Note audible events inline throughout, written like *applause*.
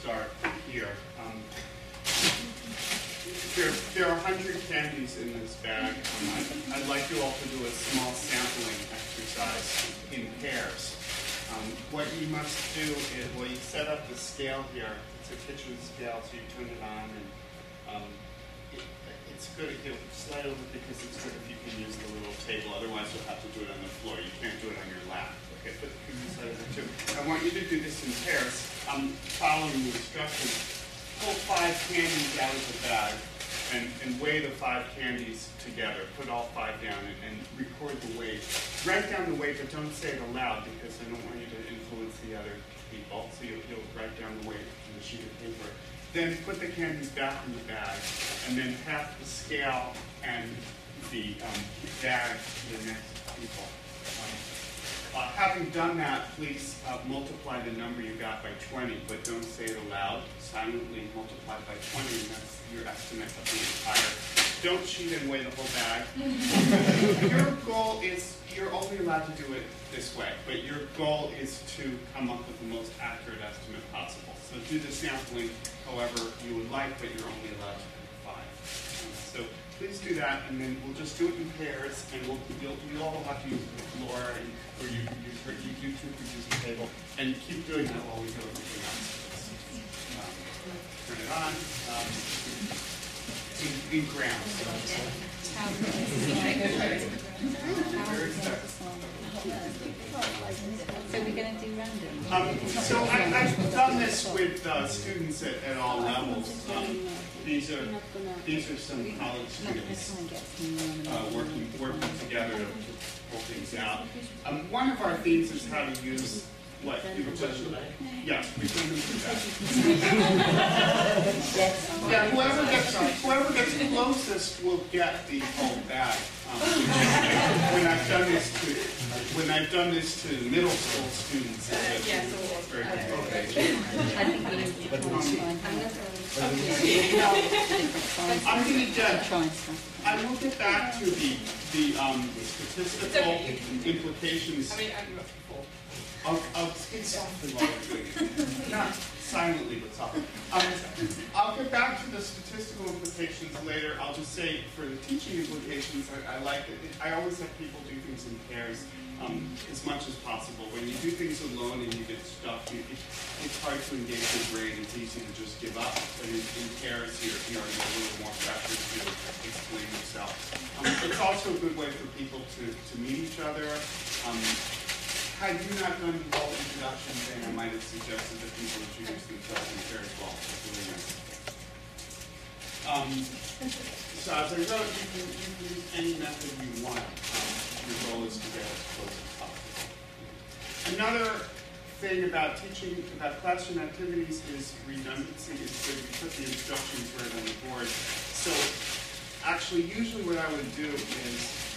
start here. Um, there, there are 100 candies in this bag. Um, I'd, I'd like you all to do a small sampling exercise in pairs. Um, what you must do is, well, you set up the scale here. It's a kitchen scale, so you turn it on, and um, it, it's good if you slide over because it's good if you can use the little table. Otherwise, you'll have to do it on the floor. You can't do it on your lap. Okay, but can you slide over too? I want you to do this in pairs. I'm following the instructions. Pull five candies out of the bag and, and weigh the five candies together. Put all five down and, and record the weight. Write down the weight, but don't say it aloud because I don't want you to influence the other people. So you'll, you'll write down the weight on the sheet of paper. Then put the candies back in the bag, and then pass the scale and the um, bag to the next people. Um, uh, having done that, please uh, multiply the number you got by 20, but don't say it aloud. Silently multiply by 20, and that's your estimate of the entire. Don't cheat and weigh the whole bag. *laughs* your goal is, you're only allowed to do it this way, but your goal is to come up with the most accurate estimate possible. So do the sampling however you would like, but you're only allowed to pick five. Um, so please do that, and then we'll just do it in pairs, and we'll, you'll, you all will have to use the floor, and, or you, you, you, you two could use the table, and keep doing that while we do everything else. Um, turn it on. Um, in, in grams. So we're going to do random? Um, so I, have done this with uh, students at, at all levels. Um, these are these are some college students uh, working working together to, pull things out. Um, one of our themes is how to use what? You were yeah, we can do that. *laughs* yeah, whoever gets whoever gets closest will get the whole bag. Um, *laughs* when I've done this to when I've done this to middle school students, it's Yeah, so very good. Okay. I think we need to try and I'm going to get. try and stuff. I will get back to the the um, statistical implications. I mean, I'm not full. I'll, I'll speak softly while we're. Not silently, but softly. Um, I'll get back to the statistical implications later. I'll just say for the teaching implications, I, I like it. I always have people do things in pairs um, as much as possible. When you do things alone and you get stuck, it, it's hard to engage your brain. It's easy to just give up. But in, in pairs, you're, you're a little more pressure to explain yourself. Um, it's also a good way for people to, to meet each other. Um, had you not done the whole introduction thing, I might have suggested that people introduce themselves in pair as well. Really nice. Um, so as I wrote, you can, you can use any method you want. Your goal is to get as close as possible. Another thing about teaching, about classroom activities is redundancy. Is that you put the instructions right on the board. So actually, usually what I would do is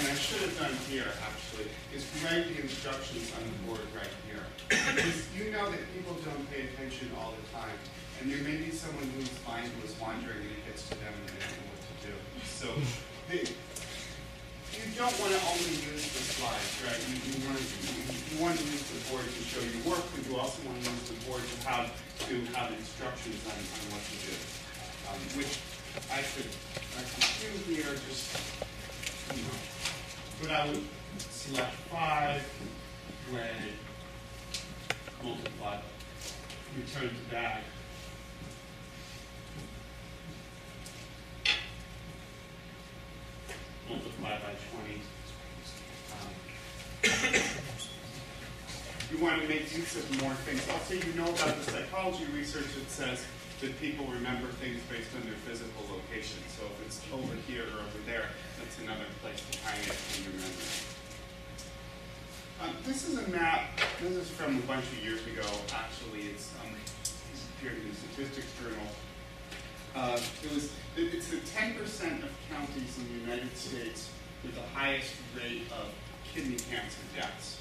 and I should have done here actually, is write the instructions on the board right here. Because you know that people don't pay attention all the time. And there may be someone whose mind was wandering and it gets to them and they don't know what to do. So you don't want to only use the slides, right? You, you, want to, you, want to use the board to show your work, but you also want to use the board to have to have instructions on, on what to do. Um, which I could I could do here just you know but I would select five, weigh, multiply, return to bag. Multiply by 20. Um, you want to make use of more things. Also, you know about the psychology research that says that people remember things based on their physical location. So if it's over here or over there, that's another place to hang it in your memory. Um, this is a map. This is from a bunch of years ago. Actually, it's um, appeared in the Statistics Journal. Uh, it was. It, it's the 10% of counties in the United States with the highest rate of kidney cancer deaths.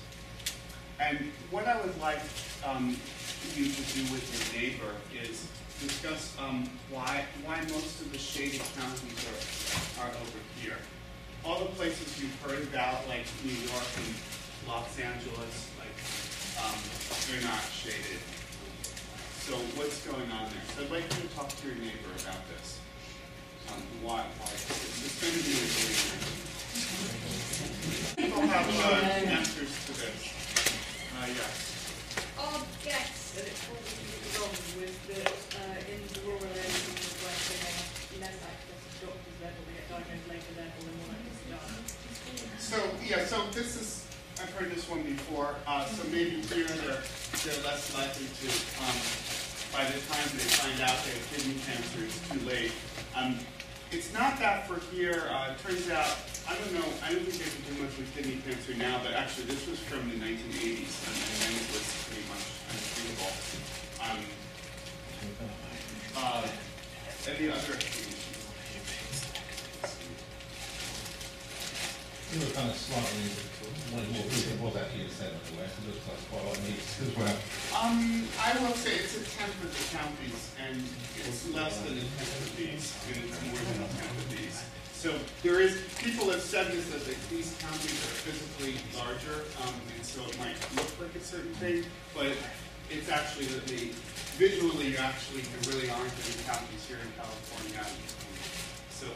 And what I would like um, you to do with your neighbor is discuss um, why why most of the shaded counties are, are over here. All the places you've heard about, like New York and Los Angeles, like um, they're not shaded. So what's going on there? So I'd like you to talk to your neighbor about this. Um, why, why, it's going to be a People have answers to this. Uh, yes. I'll guess that it's probably wrong with the, uh, in the rural areas in the West, they have less access to doctors, therefore they get diagnosed later, therefore more likely to die. So, yeah, so this is, I've heard this one before, uh, so maybe here they're, they're less likely to, um, by the time they find out they have kidney cancer, it's too late. Um, it's not that for here, uh, it turns out, I don't know, I don't think they can do much with kidney cancer now, but actually this was from the nineteen eighties, and and then it was pretty much untreatable. Um, uh, any other? You were kind of slightly, more recent was actually in the West, it looks like quite a lot of needs as well. Um, I will say it's a tenth of the counties, and it's less than a tenth of these, and it's more than a tenth of these. So there is, people have said this, that the- these counties are physically larger, um, and so it might look like a certain thing, but it's actually that the, visually, actually, there really aren't any counties here in California. So,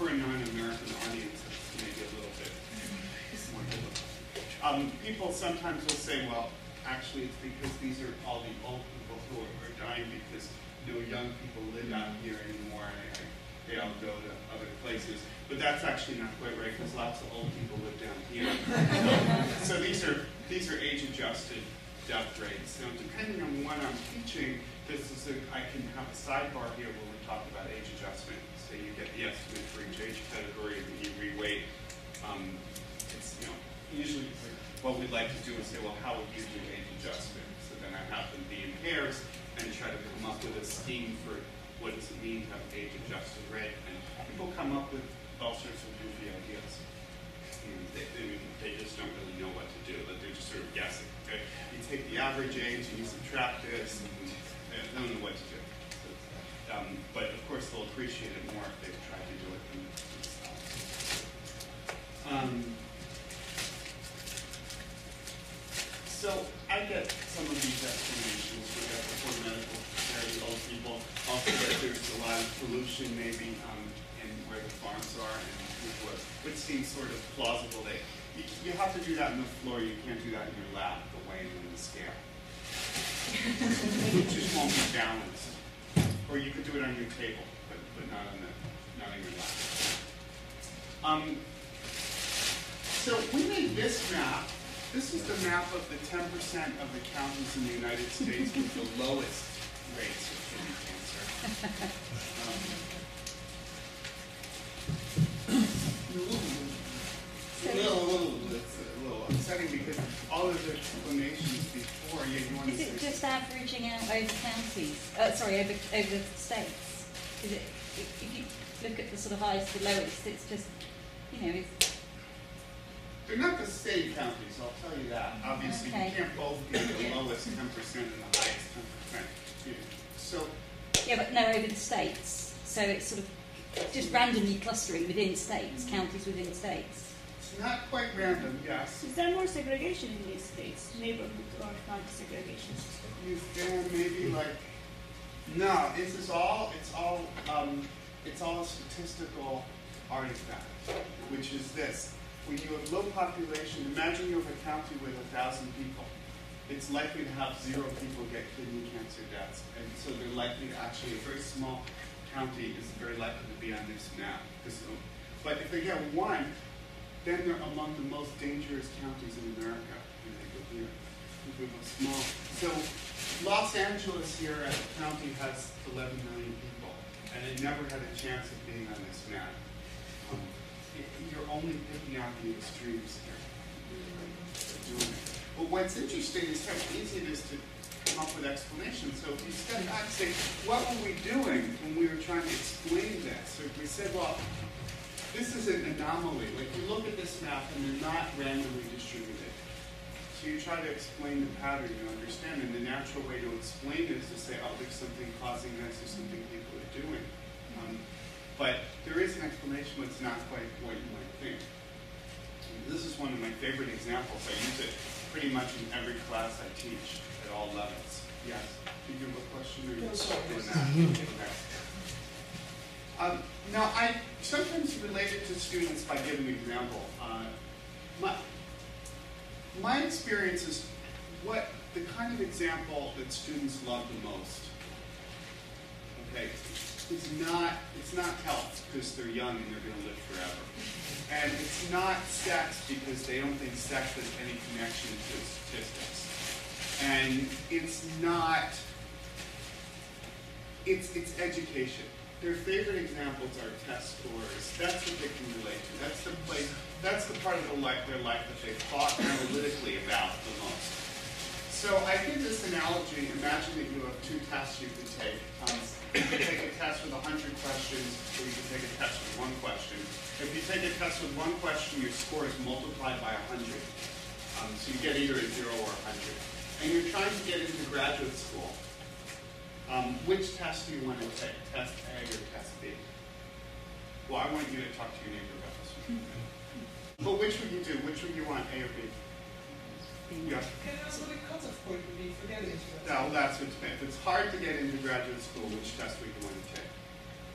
for a non-American audience, it's maybe a little bit more difficult. Um, people sometimes will say, well, actually, it's because these are all the old people who are, are dying because no young people live out here anymore, and they, they all go to other places. But that's actually not quite right, because lots of old people live down here. So, *laughs* so these are, these are age-adjusted death rates. Now, depending on what I'm teaching, this is a, I can have a sidebar here where we talk about age adjustment. So you get the estimate for each age category, and you reweight. Um, it's, you know, usually what we'd like to do is say, well, how would you do age adjustment? So then I have them be in pairs and try to come up with a scheme for what does it mean to have age adjusted rate. People come up with all sorts of goofy ideas. They, they, they just don't really know what to do, that they're just sort of guessing. Okay? You take the average age and you subtract this, and they don't know what to do. So, um, but of course, they'll appreciate it more if they've you, you have to do that on the floor. You can't do that in your lab, the weighing in the scale. *laughs* it just won't be balanced. Or you could do it on your table, but, but not on the not on your lap. Um, so we made this map. This is the map of the 10% of the counties in the United States with the *laughs* lowest rates of kidney cancer. *laughs* Um, a little, little, all of the explanations before, yeah, you want to Is say. it just averaging out over counties? Uh, sorry, over, over the states? Is it, if if you look at the sort of highest to lowest, it's just, you know, it's, They're not the same counties, I'll tell you that. Obviously, you can't both be the lowest ten percent and the highest ten percent. So, yeah, but no, over the states. So it's sort of just randomly clustering within states, counties within states. Not quite random, yes. Is there more segregation in these states, neighborhood or county segregation? System? You can maybe like, no, this is all, it's all, um, it's all a statistical artifact, which is this. When you have low population, imagine you have a county with a thousand people. It's likely to have zero people get kidney cancer deaths, and so they're likely to actually, a very small county is very likely to be on this map, But if they get one, then they're among the most dangerous counties in America, and they go here. We go small. So Los Angeles here as a county has 11 million people, and it never had a chance of being on this map. Um, it- You're only picking out the extremes here. But what's interesting is how easy it is to come up with explanations. So if you step back and say, what were we doing when we were trying to explain this? So if we said, well, this is an anomaly. Like you look at this map and they're not randomly distributed. So you try to explain the pattern you understand, and the natural way to explain it is to say, oh, there's something causing this, there's something people are doing. Um, but there is an explanation, but it's not quite what you might think. And This is one of my favorite examples. I use it pretty much in every class I teach at all levels. Yes? Did you have a question? sorry. doing that. *laughs* Okay. Um, now, I sometimes relate it to students by giving an example. Uh, my, my experience is what the kind of example that students love the most. Okay, it's not it's not health because they're young and they're going to live forever, and it's not sex because they don't think sex has any connection to statistics, and it's not it's it's education. Their favorite examples are test scores. That's what they can relate to. That's the place. That's the part of the life, their life that they thought analytically about the most. So I give this analogy. Imagine that you have two tests you can take. Um, you can take a test with 100 questions, or you can take a test with one question. If you take a test with one question, your score is multiplied by 100. Um, so you get either a 0 or a 100. And you're trying to get into graduate school. Um, which test do you want to take, test A or test B? Well, I want you to talk to your neighbor about this one. *laughs* But which would you do? Which would you want, A or B? Yeah. Can I ask what the cutoff point would be for getting into that? Now, that's what, if it's hard to get into graduate school, which test would you want to take?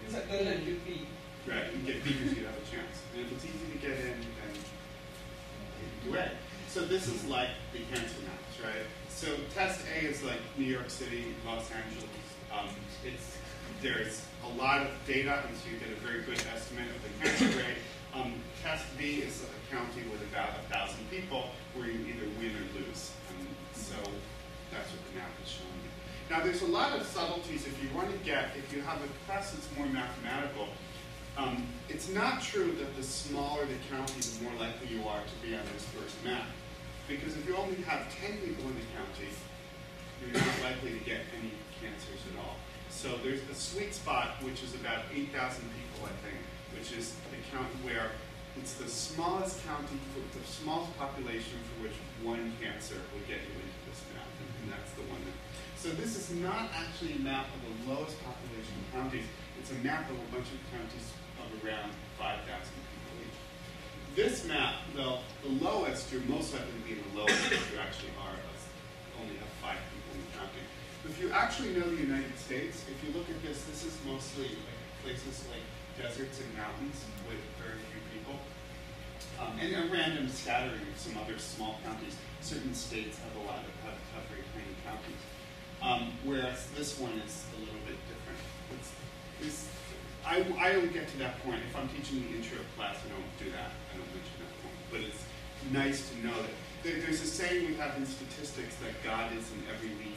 Is that going to let you be? Right, you get B because you have a chance. And if it's easy to get in, then you do A. So this is like the cancer maps, right? So test A is like New York City, Los Angeles. Um, it's there's a lot of data, and so you get a very good estimate of the cancer rate. Um, test B is a county with about a thousand people, where you either win or lose. Um, so that's what the map is showing you. Now, there's a lot of subtleties if you want to get, if you have a class that's more mathematical, um, it's not true that the smaller the county, the more likely you are to be on this first map. Because if you only have 10 people in the county, you're not likely to get any cancers at all. So there's a sweet spot, which is about 8,000 people, I think, which is the county where it's the smallest county, the smallest population for which one cancer would get you into this map, and that's the one that. So this is not actually a map of the lowest population counties. It's a map of a bunch of counties of around 5,000 people each. This map, though, the lowest, you're most likely to be in the lowest if you actually are, If you actually know the United States, if you look at this, this is mostly like places like deserts and mountains with very few people. Um, and a random scattering of some other small counties. Certain states have a lot of have, have very tiny counties. Um, whereas this one is a little bit different. It's, it's, I, I don't get to that point. If I'm teaching the intro class, I don't do that. I don't mention that point. But it's nice to know that there, there's a saying we have in statistics that God is in every leaf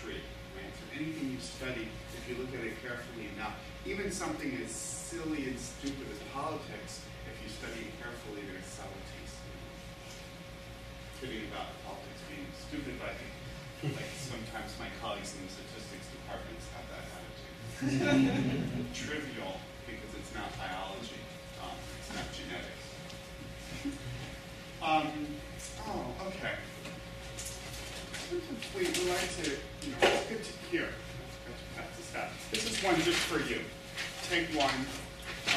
tree. Right? So anything you study, if you look at it carefully enough, even something as silly and stupid as politics, if you study it carefully, there's subtleties. Kidding about politics being stupid, but I think like sometimes my colleagues in the statistics departments have that attitude. *laughs* Trivial because it's not biology, um, it's not genetics. Um, oh, okay. We would like to, step. This is one just for you. Take one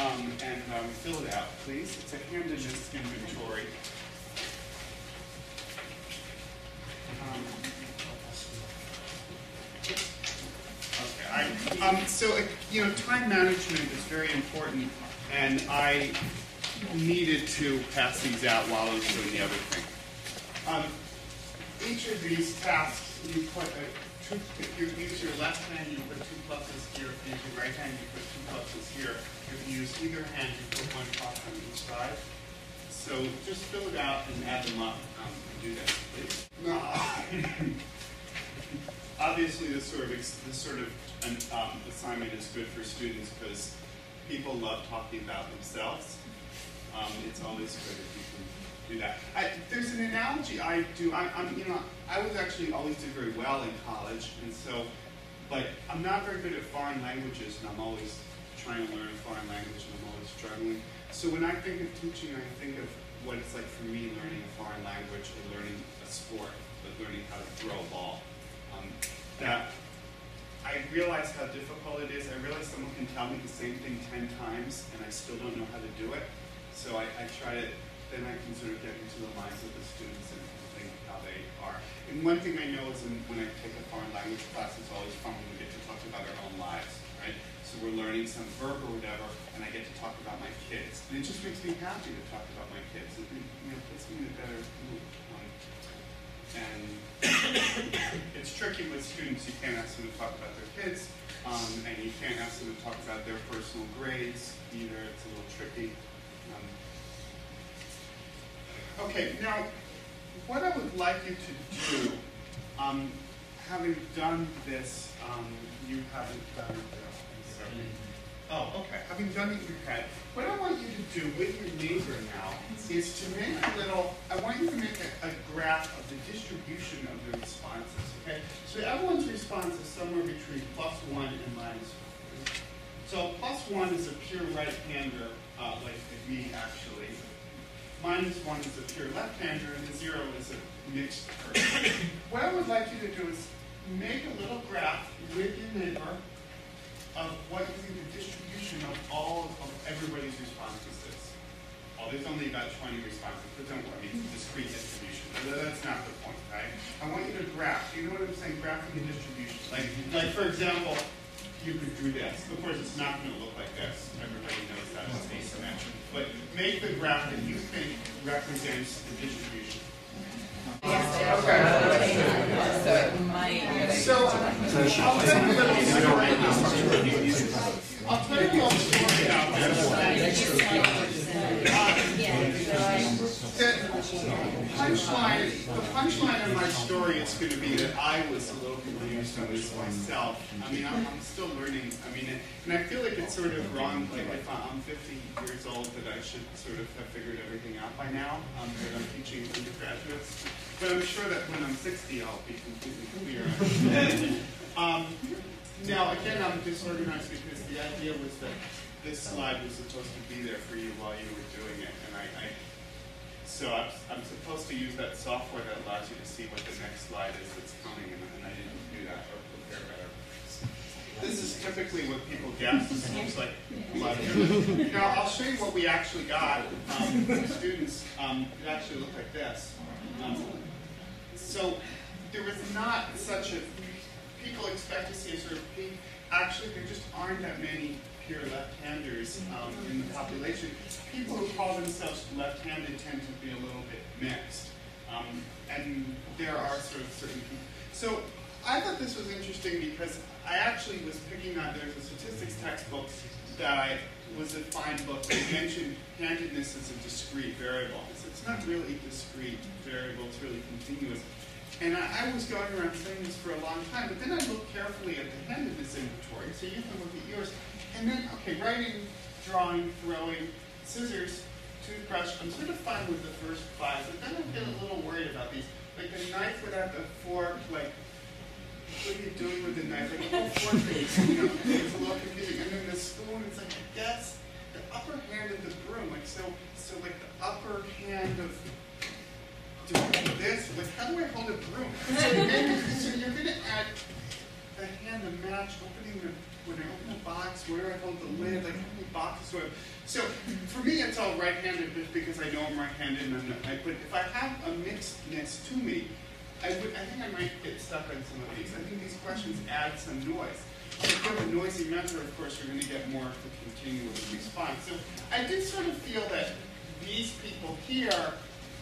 um, and um, fill it out, please. It's a handedness inventory. Um, Okay, I, um, so, uh, you know, time management is very important, and I needed to pass these out while I was doing the other thing. Um, each of these tasks, you put a if you use your left hand, you put two pluses here. If you use your right hand, you put two pluses here. If you use either hand, you put one plus on each side. So just fill it out and add them up. Um, do that, please. No. *laughs* Obviously, this sort of this sort of an, um, assignment is good for students because people love talking about themselves. Um, it's always good if you do that. I, there's an analogy I do. I, I'm, you know, I was actually always did very well in college, and so, but I'm not very good at foreign languages, and I'm always trying to learn a foreign language, and I'm always struggling. So when I think of teaching, I think of what it's like for me learning a foreign language or learning a sport, but learning how to throw a ball. Um, that I realize how difficult it is. I realize someone can tell me the same thing ten times, and I still don't know how to do it. So I, I try to, then I can sort of get into the minds of the students and think how they are. And one thing I know is when I take a foreign language class, it's always fun when we get to talk talk about our own lives, right? So we're learning some verb or whatever, and I get to talk about my kids. And it just makes me happy to talk about my kids. It you know, puts me in a better mood. Um, and *coughs* it's tricky with students. You can't ask them to talk about their kids, um, and you can't ask them to talk about their personal grades either. It's a little tricky. Okay, now what I would like you to do, um, having done this, um, you haven't done it. yet, Oh, okay. Having done it in your head, what I want you to do with your neighbor now is to make a little. I want you to make a, a graph of the distribution of the responses. Okay. So everyone's response is somewhere between plus one and minus one. So plus one is a pure right-hander, uh, like me actually. Minus one is a pure left-hander, and the zero is a mixed person. *coughs* what I would like you to do is make a little graph with your neighbor of what you think the distribution of all of everybody's responses is. Oh, there's only about 20 responses, but don't worry, it's a discrete distribution. But That's not the point, right? I want you to graph. You know what I'm saying? Graphing the distribution. Like, like for example, you could do this. Of course, it's not going to look like this. Everybody knows that it's asymmetric. But make the graph that you think represents the distribution. So, I'll tell you a little story. I'll tell you a little story about this. Punchline, the punchline of my story is going to be that I was a little confused on this myself. I mean, I'm, I'm still learning. I mean, and I feel like it's sort of wrong. Like if I'm 50 years old, that I should sort of have figured everything out by now. Um, that I'm teaching undergraduates, but I'm sure that when I'm 60, I'll be completely clear. *laughs* um, now, again, I'm disorganized because the idea was that this slide was supposed to be there for you while you were doing it, and I, I so I'm, I'm supposed to use that software that allows you to see what the next slide is that's coming, and, and I didn't do that or prepare better. This is typically what people guess. This looks like a lot of Now, I'll show you what we actually got. Um, the students, um, it actually looked like this. Um, so there was not such a, people expect to see a sort of peak. Actually, there just aren't that many pure left-handers um, in the population. People who call themselves left-handed tend to be a little bit mixed. Um, and there are sort of certain people. So I thought this was interesting because I actually was picking on, there's a statistics textbook that I was a fine book that mentioned handedness as a discrete variable. So it's not really a discrete variable, it's really continuous. And I, I, was going around saying this for a long time, but then I looked carefully at the handedness inventory, so you can look at yours. And then, okay, writing, drawing, throwing, scissors, toothbrush, I'm sort of fine with the first five, but then I get a little worried about these. Like the knife without the fork, like, what are you doing with the knife? Like the whole fork thing, you know, *laughs* it's a little confusing. And then the spoon, it's like, I guess, the upper hand of the broom, like, so, so like the upper hand of doing this, like, how do I hold a broom? So, so you're going to add the hand to match opening the when I open a box, where do I hold the lid? Like how many boxes do I have? So for me, it's all right-handed just because I know I'm right-handed, and I put. If I have a mixedness to me, I would. I think I might get stuck on some of these. I think these questions add some noise. So if you have a noisy mentor, of course, you're going to get more of a continuous response. So I did sort of feel that these people here,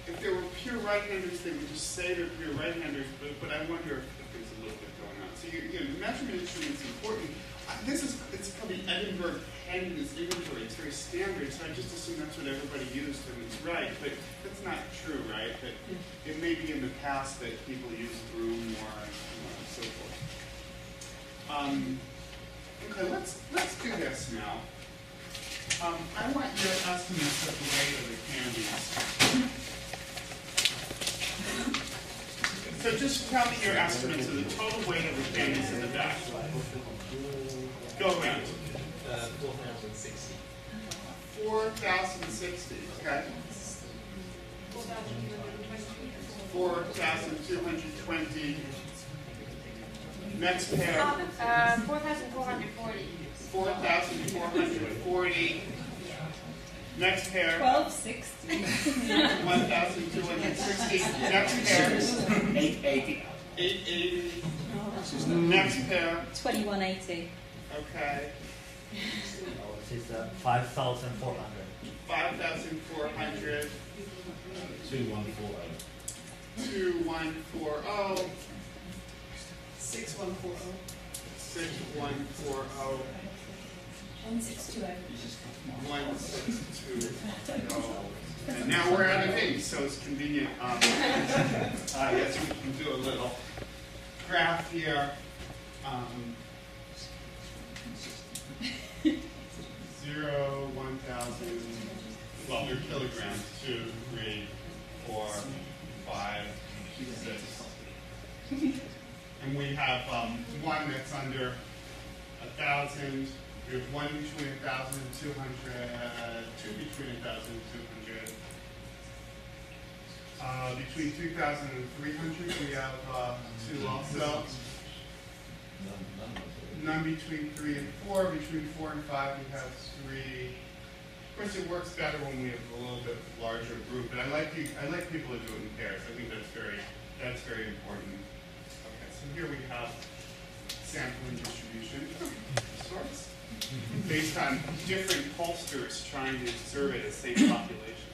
if they were pure right-handers, they would just say they're pure right-handers. But, but I wonder if, if there's a little bit going on. So you, you know, the measurement is important. This is it's called the Edinburgh handedness inventory. It's very standard, so I just assume that's what everybody used and it's right. But that's not true, right? That it may be in the past that people used broom more and, so forth. Um, okay, let's let's do this now. Um, I want your estimates of the weight of the candies. So just tell me your estimates of the total weight of the candies in the bag. Go around. Uh, 4,060. 4,060, okay. 4,220. Next pair. Uh, 4,440. 4,440. Next pair. Twelve sixty. 1,260. Next pair. 880. 880. Next pair, Twenty-one eighty. Okay, Oh, this is uh, 5,400. five thousand four hundred, Two one four oh. two one four oh, Six one four oh. six one four oh, One six two oh. one six two oh. And now we're out of ink, so it's convenient, um, *laughs* I guess we can do a little graph here. Um, Zero, one thousand, well, your kilograms, two, three, four, five, six. And we have, um, one that's under a thousand, we have one between a thousand and two hundred, two between a thousand and two hundred. Uh, between two thousand and three hundred, we have, uh, two also. None between three and four, between four and five, we have three. Of course, it works better when we have a little bit larger group, but I like you, I like people to do it in pairs, I think that's very, that's very important. Okay, so here we have sampling distribution sorts, based on different pollsters trying to survey the same population.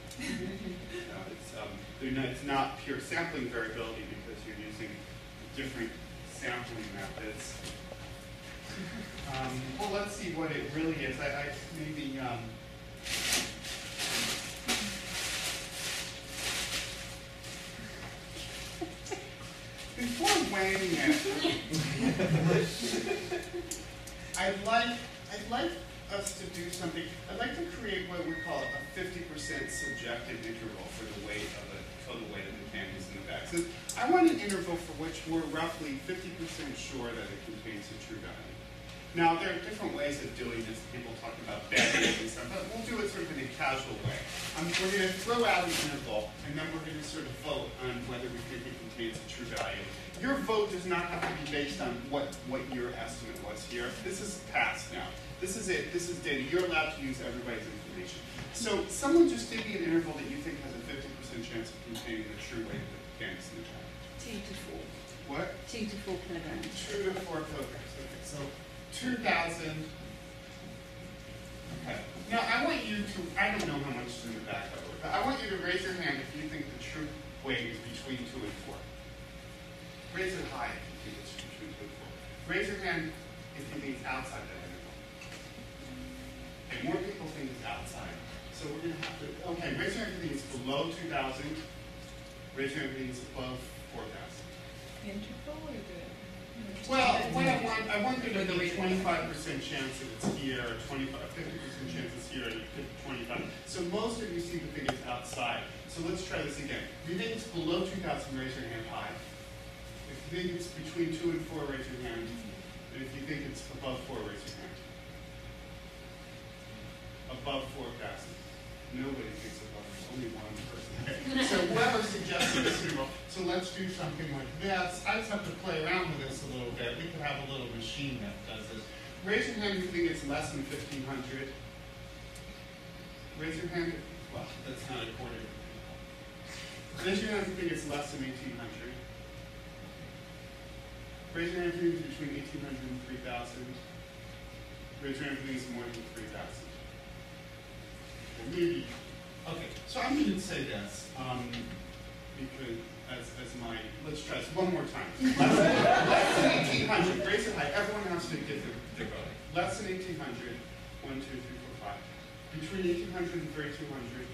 Know, it's, um, it's not pure sampling variability because you're using different sampling methods. Um, well, let's see what it really is. I, I maybe, um, before weighing it, *laughs* I'd like, I'd like us to do something, I'd like to create what we call a fifty percent subjective interval for the weight of the total weight of the canvas in the bag. So I want an interval for which we're roughly fifty percent sure that it contains a true value. Now, there are different ways of doing this. People talk about betting and stuff, but we'll do it sort of in a casual way. Um, we're going to throw out an interval, and then we're going to sort of vote on whether we think it contains a true value. Your vote does not have to be based on what, what your estimate was here. This is past now. This is it. This is data. You're allowed to use everybody's information. So someone just give me an interval that you think has a 50% chance of containing the true weight of the canvas in the bag. Two to four. What? Two to four kilograms. Two to four kilograms, okay, so two thousand. Okay, now I want you to, I don't know how much is in the back of it, but I want you to raise your hand if you think the true weight is between two and four. Raise it high if you think it's between two and four. Raise your hand if you think it's outside that interval. Okay, more people think it's outside, so we're gonna have to, okay, raise your hand if you think it's below two thousand. Raise your hand if you think it's above four thousand. Interval or the? Well, what I want, I want there to be a twenty-five percent chance that it's here, or 25, 50 percent chance it's here, and twenty-five. So most of you to think it's outside. So let's try this again. If you think it's below two thousand, raise your hand high. If you think it's between two and four, raise your hand. And if you think it's above four, raise your hand. Above four thousand. Nobody thinks above, only one person. *laughs* So whoever suggested this interval, so let's do something like this. I just have to play around with this a little bit. We could have a little machine that does this. Raise your hand if you think it's less than fifteen hundred. Raise your hand, well, that's not a quarter. Raise your hand if you think it's less than eighteen hundred. Raise your hand if you think it's between eighteen hundred and three thousand. Raise your hand if you think it's more than three thousand. Maybe, okay, so I'm gonna say this, um, because, as, as my, let's try this one more time. *laughs* Less than eighteen hundred, raise it high, everyone has to give their, their vote. Less than eighteen hundred, one, two, three, four, five. Between eighteen hundred and thirty-two hundred,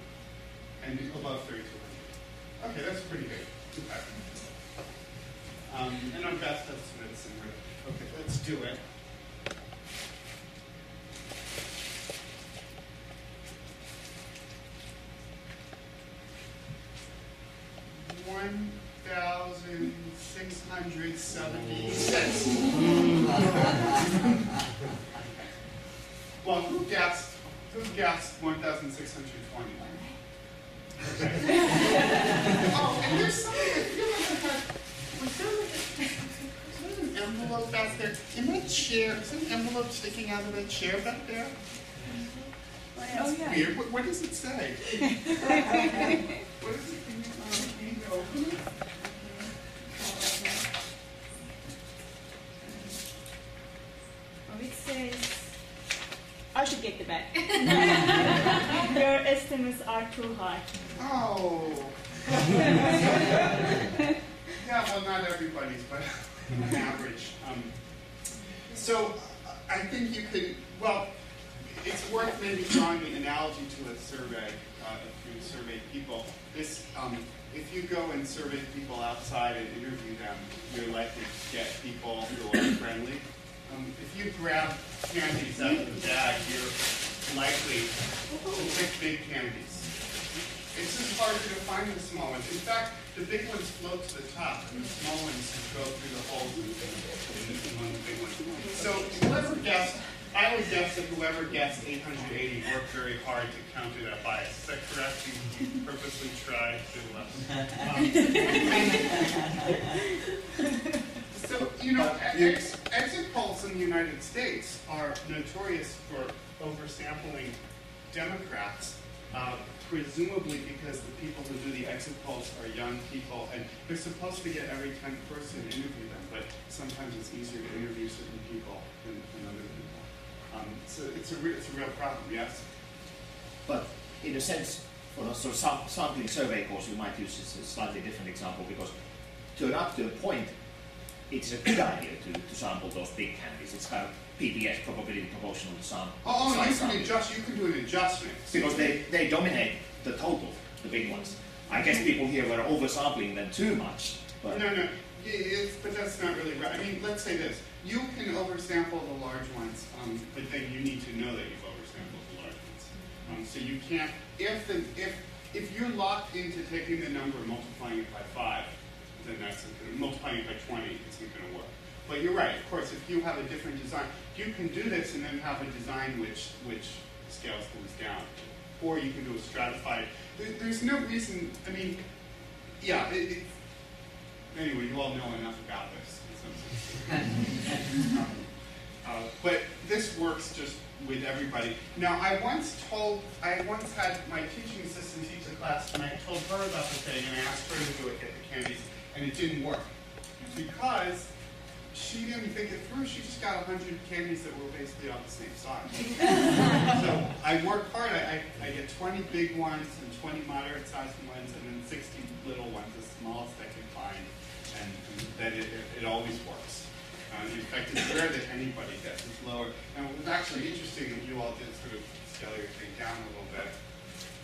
and above thirty-two hundred. Okay, that's pretty good. Okay. Um, and our best estimates and we're, okay, let's do it. One thousand six hundred seventy-six. Well, who guessed, who guessed one thousand six hundred twenty? Okay. Oh, and there's something, I feel like I was there like a, an envelope back there? In that chair, is an envelope sticking out of that chair back there? Oh, That's weird, what, what does it say? *laughs* What is it, can you, can you open it? says, I should get the back. *laughs* Your estimates are too high. Oh. *laughs* yeah, well, not everybody's, but on average. Um, so I think you could, well, it's worth maybe drawing the analogy to a survey, uh, if you survey people. This, um, if you go and survey people outside and interview them, you're likely to get people who are *coughs* friendly. Um, if you grab candies out of the bag, you're likely to pick big candies. It's just harder to find the small ones. In fact, the big ones float to the top, and the small ones go through the holes among the big ones. So whoever guessed, I would guess that whoever guessed 880 worked very hard to counter that bias. Is that correct? You you purposely tried to. Um, *laughs* so you know, ex- exit polls in the United States are notorious for oversampling Democrats. Uh, presumably because the people who do the exit polls are young people, and they're supposed to get every 10th person to interview them, but sometimes it's easier to interview certain people Um, so it's a, re- it's a real problem, yes? But in a sense, for a sort of sampling survey course, you might use a slightly different example because to an up to a point, it's a good idea to, to sample those big candies. It's kind of PPS, probability proportional to sample. Oh, slight you can sampling. adjust, you can do an adjustment. Because they, they dominate the total, the big ones. I guess people here were oversampling them too much, but No, no, it's, but that's not really right. I mean, let's say this. You can oversample the large ones, um, but then you need to know that you've oversampled the large ones. Um, so you can't, if the, if, if you're locked into taking the number and multiplying it by five, then that's, multiplying it by twenty isn't gonna work. But you're right, of course, if you have a different design, you can do this and then have a design which, which scales things down. Or you can do a stratified, there, there's no reason, I mean, yeah, it, it, anyway, you all know enough about this. In some sense. Uh, but this works just with everybody. Now, I once told, I once had my teaching assistant teach a class, and I told her about the thing, and I asked her to do it, get the candies, and it didn't work. Because she didn't think it through, she just got 100 candies that were basically all the same size. *laughs* so I work hard, I, I, I get 20 big ones and 20 moderate sized ones, and then 60 little ones, the smallest I can find, and, then it, it, it always works. Uh, in fact, it's rare that anybody gets this lower. And it was actually interesting that you all did sort of scale your thing down a little bit.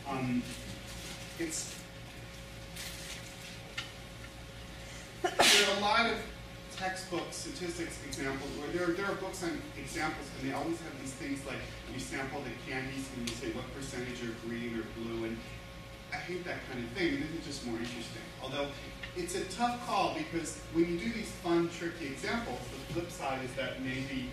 Um, it's there are a lot of textbook statistics examples where there are, there are books on examples and they always have these things like you sample the candies and you say what percentage are green or blue and I hate that kind of thing. This is just more interesting. Although it's a tough call because when you do these fun, tricky examples, the flip side is that maybe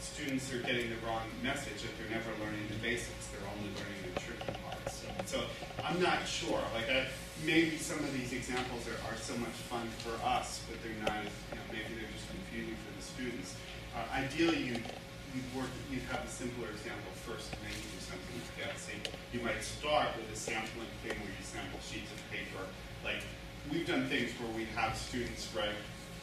students are getting the wrong message that they're never learning the basics. They're only learning the tricky parts. So, so I'm not sure. Like I, maybe some of these examples are, are so much fun for us, but they're not. As, you know, maybe they're just confusing for the students. Uh, ideally, you you'd work You'd have a simpler example first, and then you do something like that. Say you might start with a sampling thing where you sample sheets of paper. Like we've done things where we have students write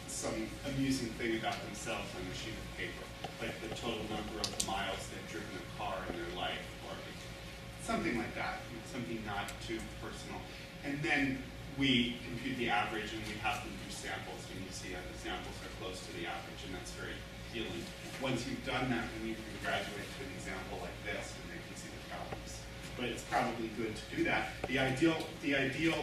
some amusing thing about themselves on a sheet of paper, like the total number of miles they've driven a car in their life, or something like that, something not too personal. And then we compute the average and we have them do samples, and you see how the samples are close to the average, and that's very healing. Once you've done that, then you can graduate to an example like this, and they can see the problems. But it's probably good to do that. The ideal, the ideal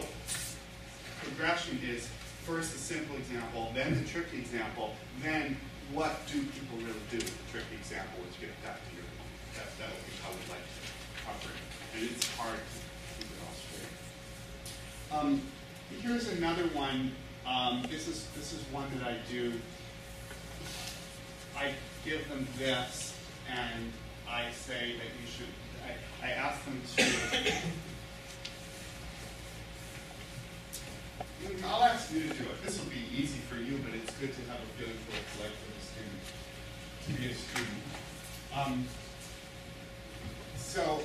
progression is first a simple example, then the tricky example, then what do people really do with the tricky example, which gets back to your point. That, that would be how we'd like to cover. And it's hard to keep it all straight. Um, here's another one. Um, this is this is one that I do. I give them this, and I say that you should. I, I ask them to. I'll ask you to do it. This will be easy for you, but it's good to have a feeling for it's like for the student, to be a student. Um, so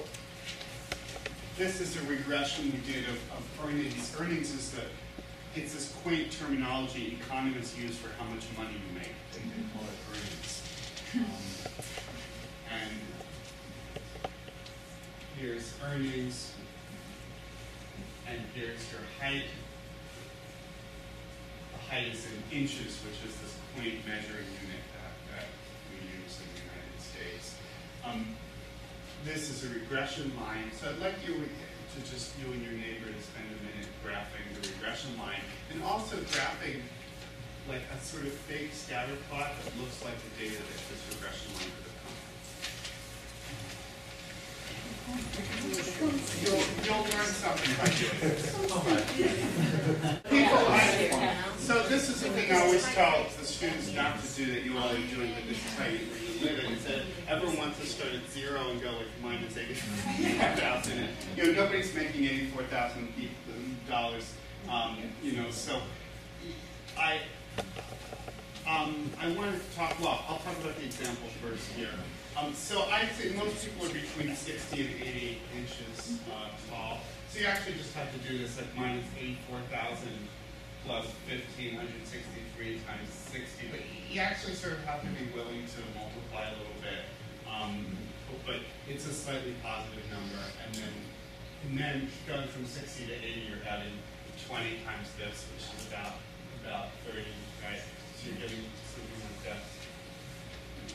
this is a regression we did of, of earnings. Earnings is the, it's this quaint terminology economists use for how much money you make. They, they call it earnings. Um, and here's earnings, and here's your height, in inches, which is this point measuring unit that, that we use in the United States. Um, this is a regression line, so I'd like you to just, you and your neighbor, to spend a minute graphing the regression line, and also graphing like a sort of fake scatter plot that looks like the data that this regression line could have come from. You'll, you'll learn something by doing this. People, I, so this is the thing I always tell the students not to do that you all are doing, but this is how you live it. Everyone wants to start at zero and go like minus eighty-five *laughs* thousand. And you know nobody's making eighty-four thousand dollars. Um, you know, so I um, I wanted to talk. Well, I'll talk about the example first here. Um, so I'd say most people are between 60 and 80 inches uh, tall. So you actually just have to do this at minus 84,000 plus 1,563 times 60. But you actually sort of have to be willing to multiply a little bit. Um, but it's a slightly positive number. And then, and then going from 60 to 80, you're adding 20 times this, which is about about 30, right? So you're getting something like that.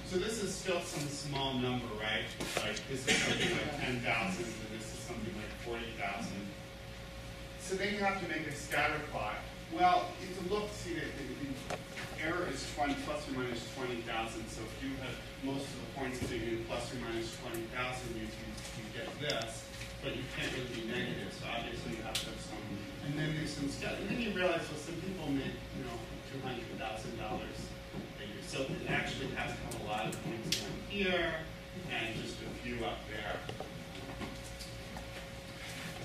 So this is still some small number, right? Like this is something like 10,000 and this is something like 40,000. So then you have to make a scatter plot. Well, if you look, see that the, the error is 20 plus or minus 20,000. So if you have most of the points being in plus or minus 20,000, you, you, you get this. But you can't really be negative, so obviously you have to have some. And then there's some stuff. And then you realize, well, some people make, you know, $200,000 a year. So it actually has to have a lot of points down here and just a few up there.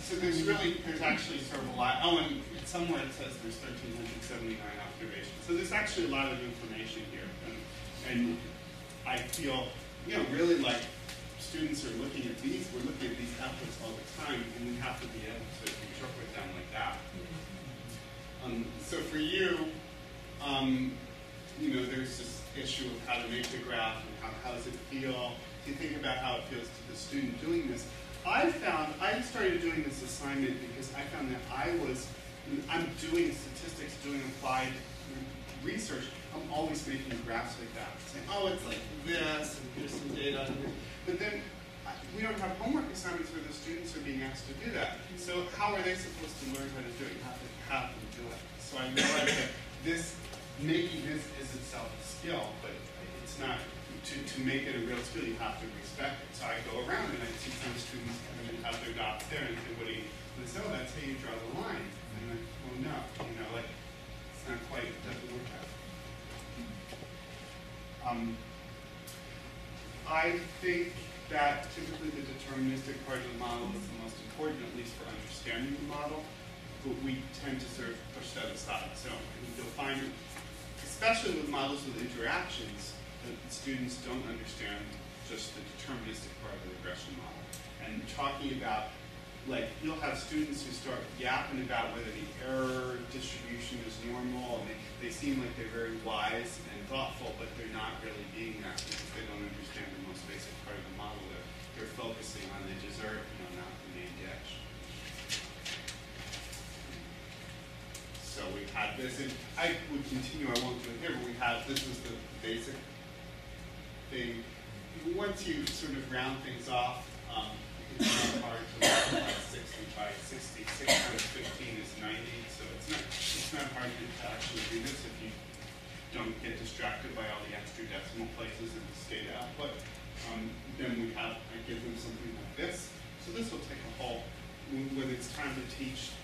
So there's really, there's actually sort of a lot. Oh, and somewhere it says there's 1,379 observations. So there's actually a lot of information here. And, and I feel, you know, really like students are looking at these, we're looking at these outputs all the time, and we have to be able to interpret them like that. Um, so for you, um, you know, there's this issue of how to make the graph and how, how does it feel. If you think about how it feels to the student doing this. I found, I started doing this assignment because I found that I was, I'm doing statistics, doing applied research, I'm always making graphs like that, saying, oh, it's like this, and here's some data. But then we don't have homework assignments where the students are being asked to do that. So how are they supposed to learn how to do it? You have to have them do it. So I realized that this, making this is itself a skill, but it's not, to, to make it a real skill, you have to respect it. So I go around and I see some students come in and have their dots there and say, what do you, and oh, that's how you draw the line. And I'm like, well, no, you know, like, it's not quite, it doesn't work way. Um, I think that typically the deterministic part of the model is the most important, at least for understanding the model, but we tend to sort of push that aside. So you'll find, especially with models with interactions, that students don't understand just the deterministic part of the regression model. And talking about, like, you'll have students who start yapping about whether the error distribution is normal, and they, they seem like they're very wise and thoughtful, but they're not really being that because they don't understand the most basic part of the model. They're, they're focusing on the dessert, you know, not the main dish. So we had this, and I would continue, I won't do it here, but we have, this is the basic thing. Once you sort of round things off, um, it's not hard to multiply 60 by 60. 6 times 15 is 90, so it's not, it's not hard to actually do this if you don't get distracted by all the extra decimal places in the Stata output. Um, then we have, I give them something like this. So this will take a whole, when it's time to teach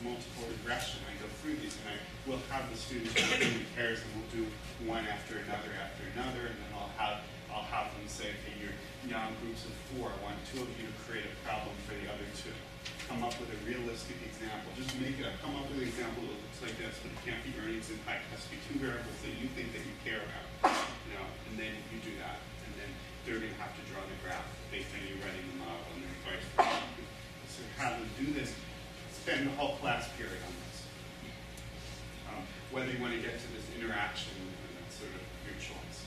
multiple regression, I go through these and I will have the students work in pairs and we'll do one after another after another and then I'll have I'll have them say, okay, you're now in groups of four. I want two of you to create a problem for the other two. Come up with a realistic example. Just make it. Come up with an example that looks like this, but it can't be earnings impact. It has to be two variables that you think that you care about. You know, and then you do that. And then they're going to have to draw the graph based on you writing the model and then vice versa. So have them do this. Spend the whole class period on this. Um, whether you want to get to this interaction, and that's sort of your choice.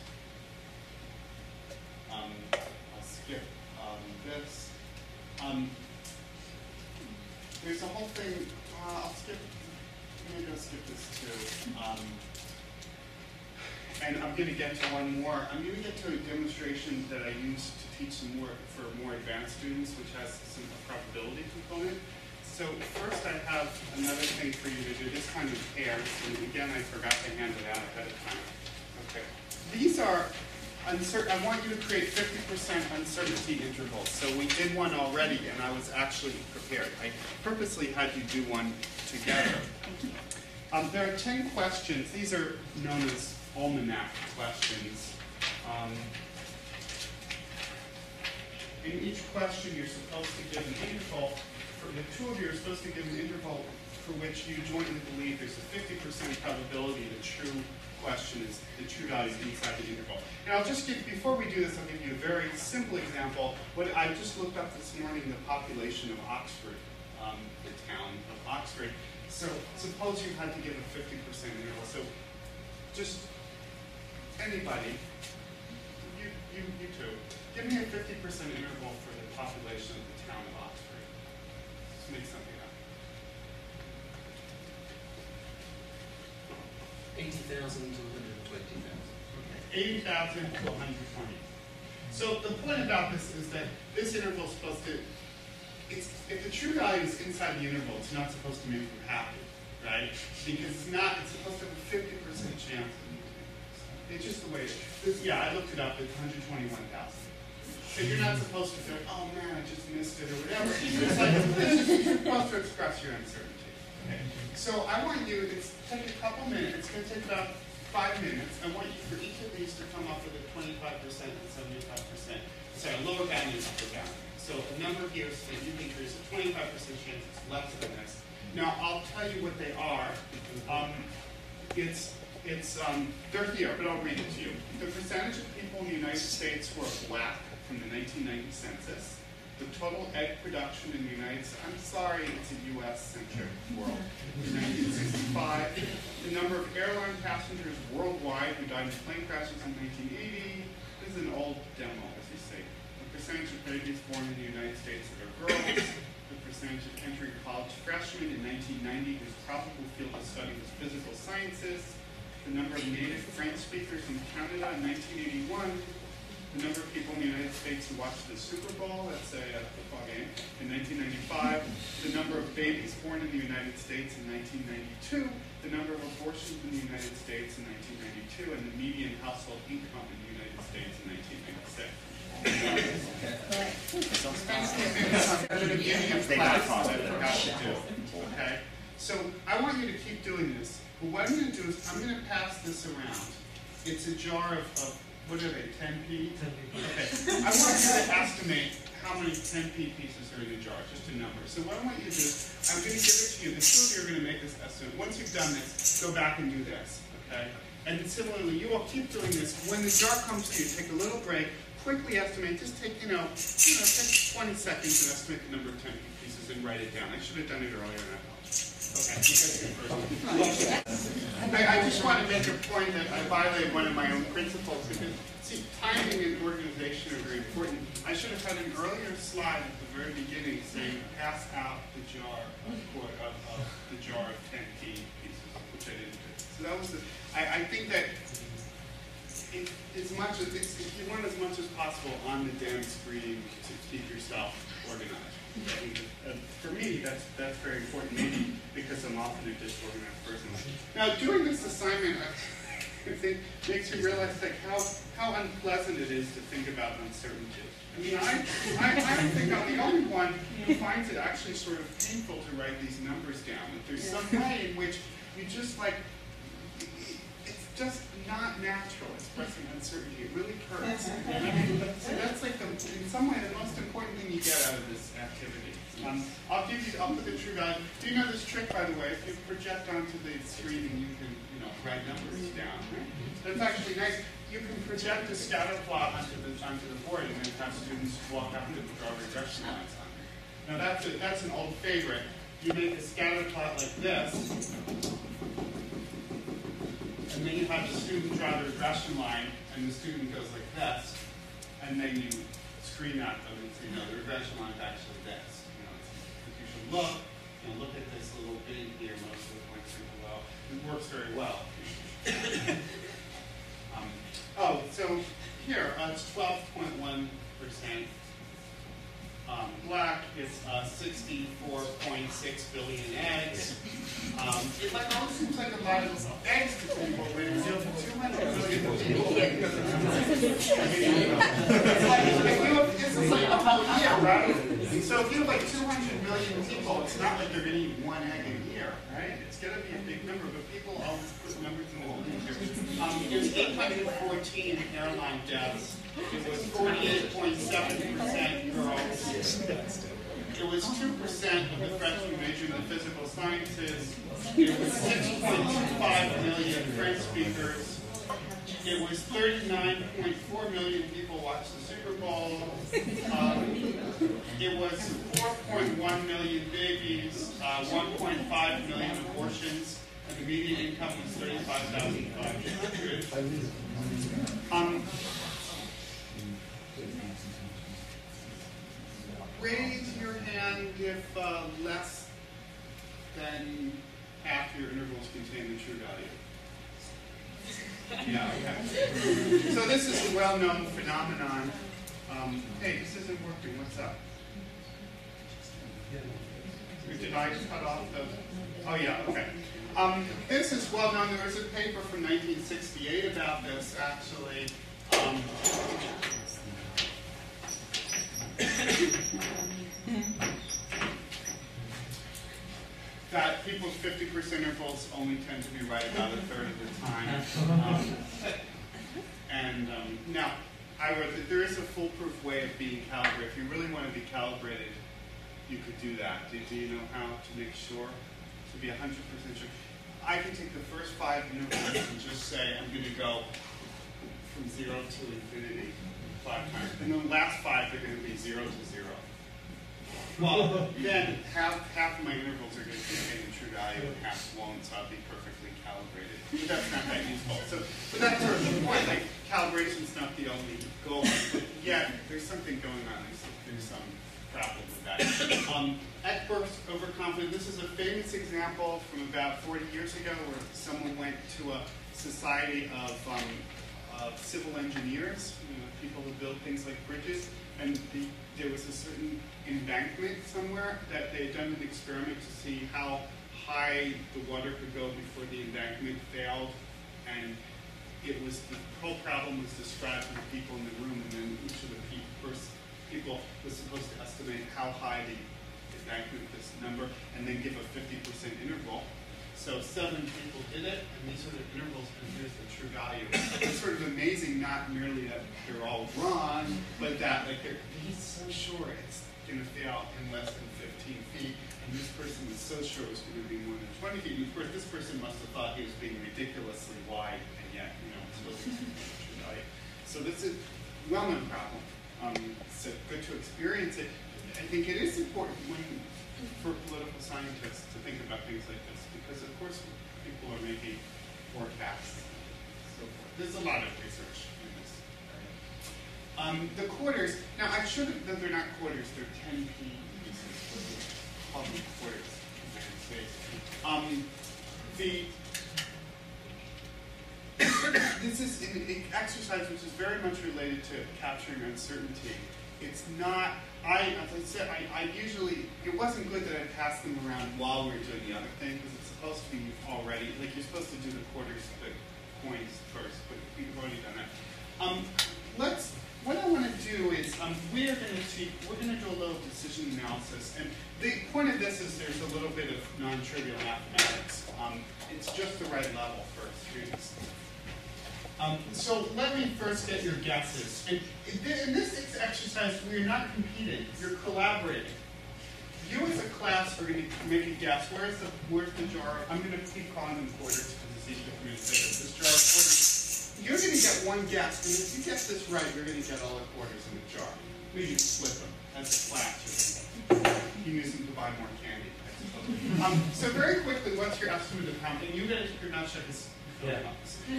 Um, I'll skip um, this. Um, there's a whole thing, uh, I'll skip, maybe I'll skip this too. Um, and I'm gonna get to one more, I'm gonna get to a demonstration that I use to teach some more, for more advanced students, which has some probability component. So first I have another thing for you to do, this kind of pairs, and again, I forgot to hand it out ahead of time. Okay. These are uncertain, I want you to create fifty percent uncertainty intervals. So we did one already, and I was actually prepared. I purposely had you do one together. Um, there are ten questions. These are known as almanac questions. Um, in each question, you're supposed to give an interval. For the two of you are supposed to give an interval for which you jointly believe there's a 50% probability the true question is the true value is inside the interval. And I'll just give, before we do this, I'll give you a very simple example. What I just looked up this morning, the population of Oxford, um, the town of Oxford. So suppose you had to give a 50% interval. So just anybody, you, you, you two, give me a 50% interval for the population of the town of Oxford. Just make something up. Eighty thousand to 120,000. Okay, 80,000 to hundred twenty. So the point about this is that this interval is supposed to, it's, if the true value is inside the interval, it's not supposed to make you happy, right? Because it's not, it's supposed to have a fifty percent chance. of moving. It's just the way it is. Yeah, I looked it up, it's hundred twenty-one thousand. So you're not supposed to feel, oh man, I just missed it or whatever. *laughs* It's like, this is- you're supposed to express your uncertainty. Okay? So I want you, it's take a couple minutes, it's gonna take about five minutes. I want you for each of these to come up with a twenty-five percent and seventy-five percent. Sorry, lower bound and upper bound. So a number here is that you think there's a twenty-five percent chance it's less than this. Now, I'll tell you what they are. Um, it's, it's, um, they're here, but I'll read it to you. The percentage of people in the United States who are black from the nineteen ninety census, the total egg production in the United States, I'm sorry, it's a US-centric world. In 1965, the number of airline passengers worldwide who died in plane crashes in 1980. This is an old demo, as you say. The percentage of babies born in the United States that are girls. The percentage of entering college freshmen in 1990 whose probable field of study was physical sciences. The number of native French speakers in Canada in 1981 the number of people in the United States who watched the Super Bowl, that's a uh, football game, in 1995, the number of babies born in the United States in 1992, the number of abortions in the United States in 1992, and the median household income in the United States in 1996. At the beginning of They class, got faster I than forgot us. to do, okay? So I want you to keep doing this, but what I'm gonna do is, I'm gonna pass this around. It's a jar of, of, what are they, ten P? Okay, I want you to estimate how many ten P pieces are in the jar, just a number. So what I want you to do is, I'm gonna give it to you, the two of you are gonna make this estimate. Once you've done this, go back and do this, okay? And similarly, you all keep doing this. When the jar comes to you, take a little break, quickly estimate, just take, you know, you know, take twenty seconds and estimate the number of ten P pieces and write it down. I should have done it earlier and I I, I just want to make a point that I violated one of my own principles because, see, timing and organization are very important. I should have had an earlier slide at the very beginning saying, pass out the jar of, of, of the jar of ten P pieces, which I didn't do. So that was the, I, I think that as much as, you want as much as possible on the damn screen to keep yourself organized. Uh, For me, that's, that's very important, maybe because I'm often a disorganized person. Now, doing this assignment, I I *laughs* think, makes you realize like how, how unpleasant it is to think about uncertainty. I mean, I, I, I don't think I'm the only one who finds it actually sort of painful to write these numbers down. That there's some way in which you just like, it's just not natural expressing uncertainty. It really hurts. so that's like the, in some way, the most important thing you get out of this activity. Um, I'll give you, I'll put the true value. Do you know this trick, by the way? If you project onto the screen, and you can, you know, write numbers down. Right? That's actually nice. You can project a scatter plot onto the onto the board, and then have students walk out and draw regression lines on it. Now that's a, that's an old favorite. You make a scatter plot like this, and then you have the student draw the regression line, and the student goes like this, and then you screen at them and say, no, the regression line is actually this. You know, you should look, you know, look at this little bit here, most of the points are below. It works very well. *laughs* um, oh, so here, uh, it's 12.1%. Um, black, it's uh, 64.6 billion eggs. Um, it like almost seems like a lot of eggs to people when it's over 200 million *laughs* people. It's like, if you have, this is like a whole year, right? So if you have like 200 million people, it's not like they're going to eat one egg right? It's going to be a big number, but people always put numbers in the picture. Um, there's 814 airline deaths. It was 48.7% girls. It was 2% of the freshmen majoring in the physical sciences. It was 6.25 million French speakers. It was 39.4 million people watched the Super Bowl. Um, it was 4.1 million babies, uh, 1.5 million abortions, and the median income was 35,500. Um, raise your hand if uh, less than half your intervals contain the true value. Yeah. So this is a well-known phenomenon. Um, hey, this isn't working. What's up? Did I cut off the? Oh yeah, okay. Um, this is well known. There was a paper from 1968 about this, actually. Um, people's 50% intervals only tend to be right about a third of the time. Um, and um, now, I would, there is a foolproof way of being calibrated. If you really want to be calibrated, you could do that. Do, do you know how to make sure? To be 100% sure. I can take the first five intervals and just say I'm going to go from zero to infinity five times. And then the last five are going to be zero to zero. Well, *laughs* then half, half of my intervals are going to contain the true value and half won't, so I'll be perfectly calibrated. But that's not that useful. So, but that's sort of the point. Like, calibration's not the only goal, but yet there's something going on. There's, there's some problem with that. Um, Eckberg's overconfident. This is a famous example from about 40 years ago where someone went to a society of, um, of civil engineers, you know, people who build things like bridges, and the, there was a certain embankment somewhere that they had done an experiment to see how high the water could go before the embankment failed, and it was the whole problem was described to the people in the room, and then each of the pe- first people was supposed to estimate how high the embankment this number, and then give a 50% interval. So seven people did it, and these are the intervals, here's the true value. It's sort of amazing, not merely that they're all wrong, but that like they're, he's so sure it's going to fail in less than 15 feet, and this person is so sure it's going to be more than 20 feet. And of course, this person must have thought he was being ridiculously wide, and yet, you know, it's supposed to be true value. So this is well-known problem. Um, so good to experience it. I think it is important when, for political scientists to think about things like this because, of course, people are making forecasts. So forth. There's a lot of research in this. Um, the quarters. Now, I should have. They're not quarters. They're 10p pieces. Quarters in the United States. Um, the *coughs* this is an exercise which is very much related to capturing uncertainty. It's not, I, as I said, I, I usually, it wasn't good that I passed them around while we were doing the other thing, because it's supposed to be already, like you're supposed to do the quarters, the coins first, but we've already done that. Um, let's, what I want to do is, um, we're going to we're going to do a little decision analysis, and the point of this is there's a little bit of non-trivial mathematics. Um, it's just the right level for students. Um, so let me first get your guesses. And in this exercise, we're not competing, you're collaborating. You as a class are going to make a guess. Where's the, where's the jar? I'm going to keep calling them quarters because it's easier for me to say this. This jar of quarters. You're going to get one guess, and if you get this right, you're going to get all the quarters in the jar. Maybe you split them. As a class, you use them to buy more candy, Um, so very quickly, what's your estimate of how many? You guys, your mouth shut is Yeah.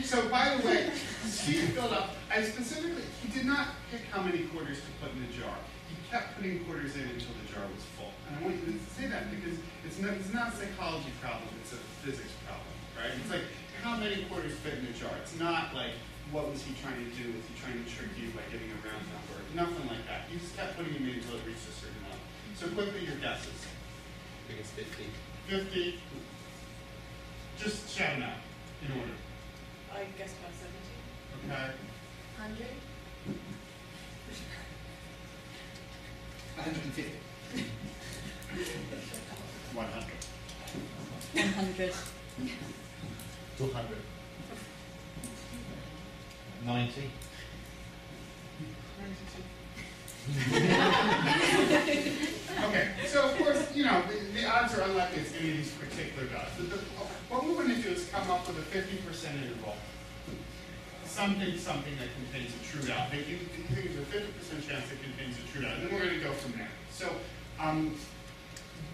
So by the way, Steve filled up, I specifically, he did not pick how many quarters to put in the jar. He kept putting quarters in until the jar was full. And I want you to say that because it's not, it's not a psychology problem, it's a physics problem, right? It's like, how many quarters fit in the jar? It's not like, what was he trying to do? Was he trying to trick you by giving a round number? Nothing like that. He just kept putting them in until it reached a certain amount. So quickly, your guesses. I think it's fifty. 50. Just shout them out in order. I guess about seventy. Okay. Hundred? 150. 100. 100. Two hundred. Ninety. Okay, so of course, you know, the, the odds are unlikely it's any of these particular dots. But the, what we want to do is come up with a 50% interval. Something, something that contains a true dot. That you, think a 50% chance it contains a true dot. And then we're going to go from there. So, um,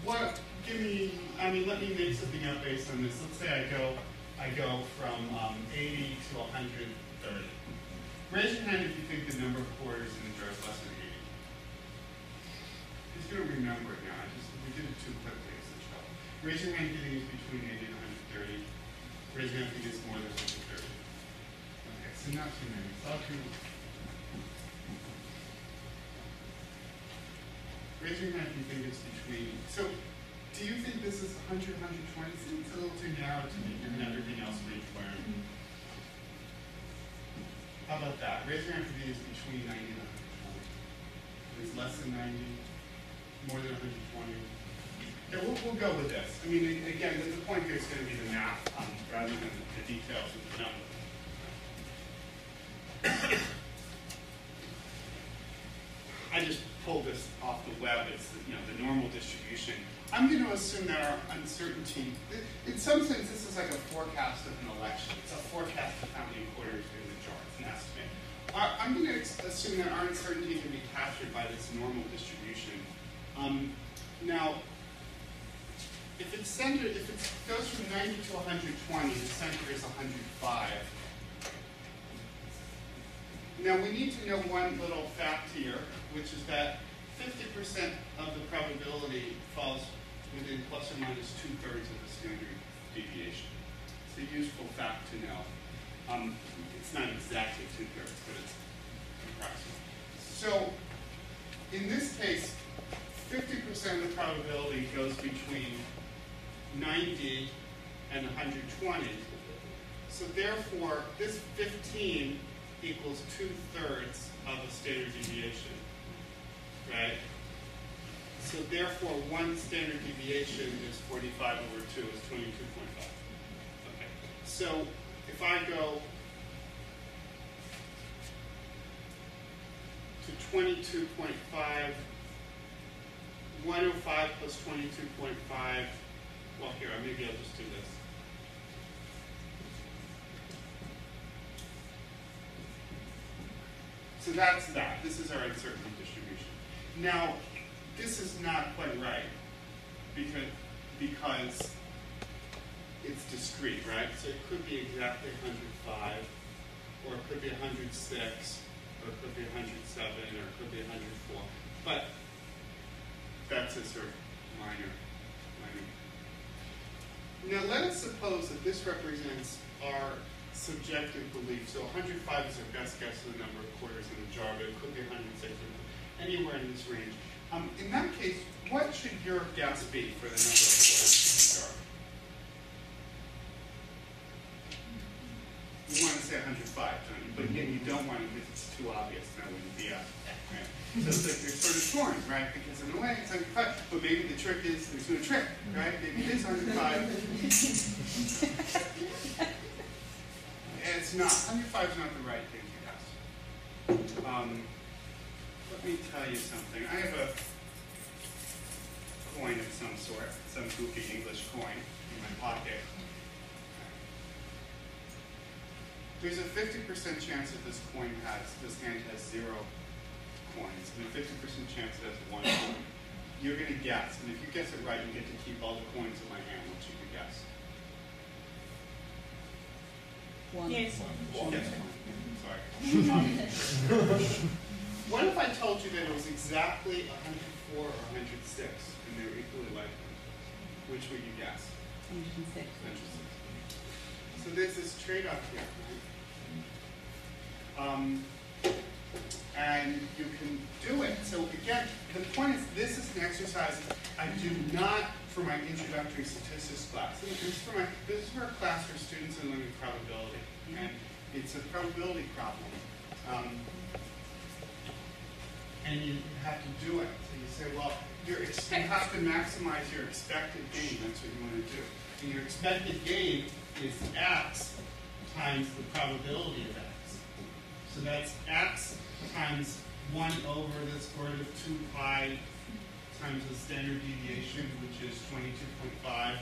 what, give me, I mean, let me make something up based on this. Let's say I go, I go from um, 80 to 130. Raise your hand if you think the number of quarters in the jar is less than 80. Who's going to remember it now? I just, we did it too quickly as a trouble. Raise your hand if you think it's between 80 and 130. Raise your hand if you think it's more than 130. Okay, so not too many. It's all too. Raise your hand if you think it's between. So, do you think this is 100, 120? Seems a little too narrow to me, given everything else we've learned. Mm-hmm. How about that? Raise your hand if you think it's between 90 and 120. If it's less than 90, more than 120. Yeah, we'll, we'll go with this. I mean, again, the, point here is going to be the math um, rather than the details of the number. I just pulled this off the web. It's you know the normal distribution. I'm going to assume there are uncertainty. In some sense, this is like a forecast of an election. It's a forecast of how many quarters are in the jar. It's an estimate. I'm going to assume that our uncertainty can be captured by this normal distribution. Um, now, if it's centered, if it goes from 90 to 120, the center is 105. Now we need to know one little fact here, which is that 50% of the probability falls within plus or minus two thirds of the standard deviation. It's a useful fact to know. Um, it's not exactly two thirds, but it's approximate. So in this case, 50% of the probability goes between 90 and 120. So therefore, this 15 equals two thirds of a standard deviation, right? So therefore, one standard deviation is 45 over 2 is 22.5. Okay. So if I go to 22.5, 105 plus 22.5, well, here, maybe I'll just do this. So that's that. This is our uncertainty distribution. Now, this is not quite right because, because it's discrete, right? So it could be exactly 105, or it could be 106, or it could be 107, or it could be 104. But minor, minor. Now let us suppose that this represents our subjective belief. So 105 is our best guess of the number of quarters in the jar, but it could be 106, or anywhere in this range. Um, in that case, what should your guess be for the number of quarters in the jar? You want to say 105, don't you? But again, you don't want to because it's too obvious. So it's like you're sort of torn, right? Because in a way it's 105, but maybe the trick is there's no trick, right? Maybe it is 105. it's not. 105 is not the right thing to guess. Um, let me tell you something. I have a coin of some sort, some goofy English coin in my pocket. There's a 50% chance that this coin has, this hand has zero coins, and a 50% chance it has one coin. You're going to guess, and if you guess it right, you get to keep all the coins in my hand, which you could guess. One. Yes. One. Yes. Sorry. Um, *laughs* What if I told you that it was exactly 104 or 106 and they were equally likely? Which would you guess? 106. Interesting. So there's this trade-off here, right? Um, and you can do it. So again, the point is, this is an exercise I do not for my introductory statistics class. This is for my this is for a class for students in learning probability, and it's a probability problem. Um, and you have to do it. So you say, well, you have to maximize your expected gain. That's what you want to do. And your expected gain is x times the probability of x. So that's x times 1 over the square root of 2 pi times the standard deviation, which is 22.5,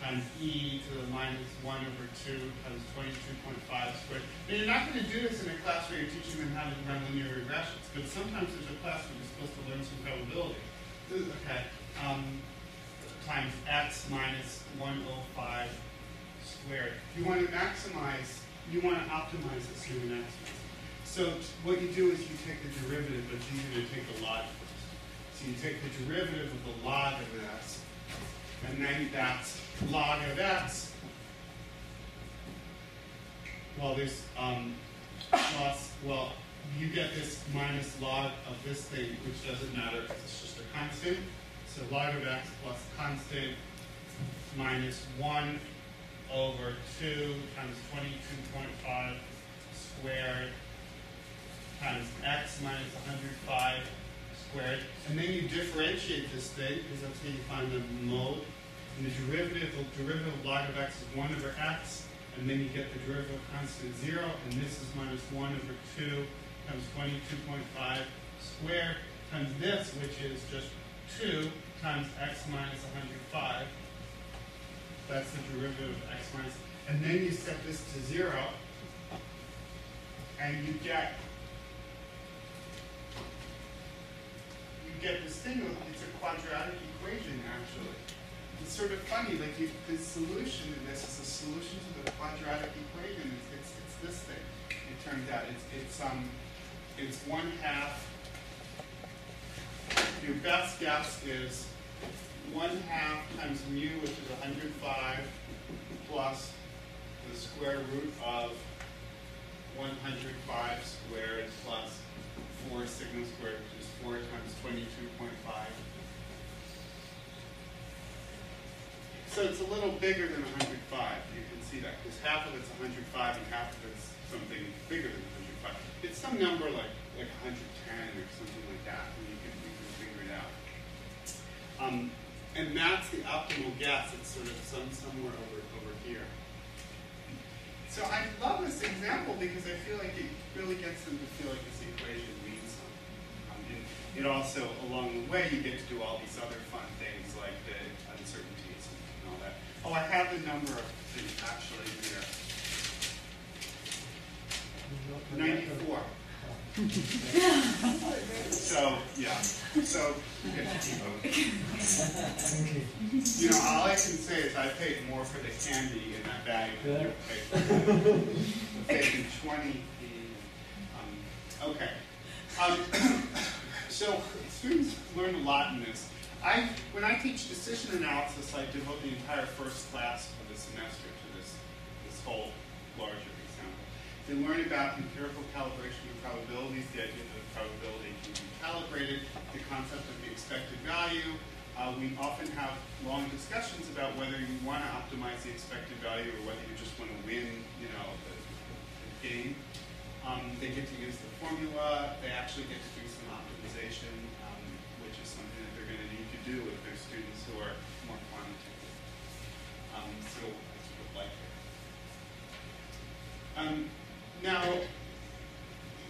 times e to the minus 1 over 2 times 22.5 squared. Now, you're not going to do this in a class where you're teaching them how to run linear regressions, but sometimes there's a class where you're supposed to learn some probability. Okay, um, times x minus 105 squared. You want to maximize, you want to optimize this human maximum. So what you do is you take the derivative, but it's easier to take the log first. So you take the derivative of the log of x, and then that's log of x. Well, there's um, plus, well, you get this minus log of this thing, which doesn't matter because it's just a constant. So log of x plus constant minus 1 over 2 times 22.5 squared times x minus 105 squared. And then you differentiate this thing, because that's how you find the mode. And the derivative, the derivative of log of x is 1 over x, and then you get the derivative of constant 0, and this is minus 1 over 2 times 22.5 squared times this, which is just 2 times x minus 105. That's the derivative of x minus. and then you set this to 0, and you get you get this thing, it's a quadratic equation actually. It's sort of funny, like you, the solution to this is a solution to the quadratic equation. It's, it's, it's this thing. It turns out it's it's um it's one half. Your best guess is one half times mu, which is 105, plus the square root of 22.5. So it's a little bigger than 105. You can see that because half of it's 105 and half of it's something bigger than 105. It's some number like like 110 or something like that, and you can you can figure it out. Um, and that's the optimal guess. It's sort of some somewhere over over here. So I love this example because I feel like it really gets them to feel like this equation means something. Um, and it also, along the way, you get to do all these other fun things like the uncertainties and, and all that. Oh, I have the number of things actually here. 94. *laughs* so, yeah. So, you know, all I can say is I paid more for the candy in that bag than you paid for the paid 20. Um, okay. Um, so, students learn a lot in this. I, when I teach decision analysis, I devote the entire first class of the semester to this, this whole larger example. They learn about empirical calibration of probabilities, the idea that probability can be calibrated, the concept of the expected value. Uh, we often have long discussions about whether you want to optimize the expected value or whether you just want to win, you know, the, the game. Um, they get to use the formula. They actually get to do some um, which is something that they're going to need to do if they're students who are more quantitative. Um, so I sort of like it. Um, now,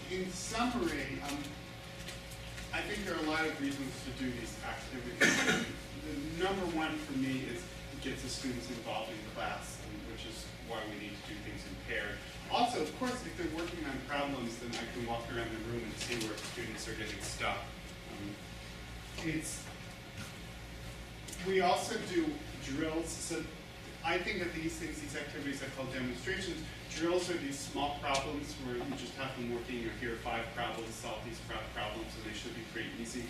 in summary, um, I think there are a lot of reasons to do these activities. the number one for me is it gets the students involved in class, um, which is why we need to do things in pairs. Also, of course, if they're working on problems, then I can walk around the room and see where students are getting stuck. Um, it's we also do drills. So I think that these things, these activities I call demonstrations, drills are these small problems where you just have them working, or here five problems, solve these pro- problems, and they should be pretty easy.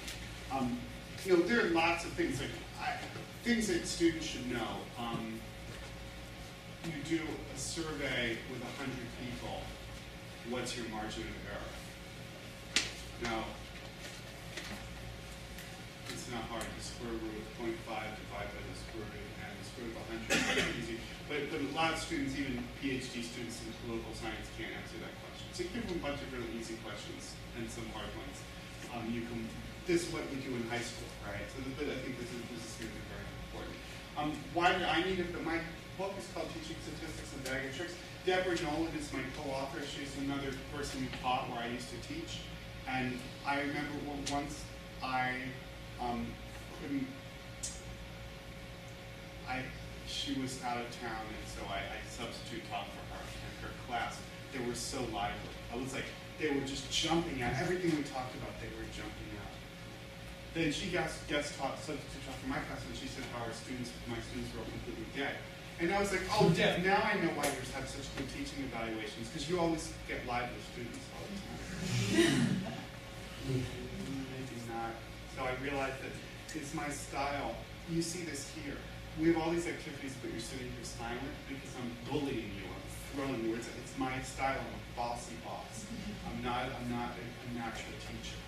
Um, you know, there are lots of things like, I, things that students should know. Um, you do a survey with a hundred people, what's your margin of error? Now, it's not hard, the square root of 0.5 divided by the square root and the square root of 100 is easy. But, but a lot of students, even PhD students in political science, can't answer that question. So you give them a bunch of really easy questions and some hard ones. Um, you can, this is what we do in high school, right? So but I think this is, this is going to be very important. Um, why do I need it? But my book is called Teaching Statistics and of Tricks. Deborah Nolan is my co-author. She's another person who taught where I used to teach. And I remember once I um, couldn't, I, she was out of town, and so I, I substitute taught for her. And her class, they were so lively. I was like, they were just jumping at everything we talked about. They were jumping out. Then she guest guest taught substitute taught for my class, and she said how our students, my students were all completely dead. And I was like, oh, Deb, now I know why you have such good teaching evaluations, because you always get lively students all the time. *laughs* Maybe not. So I realized that it's my style. You see this here. We have all these activities, but you're sitting here silent because I'm bullying you. I'm throwing. It's, it's my style. I'm a bossy boss. I'm not. I'm not a, a natural teacher.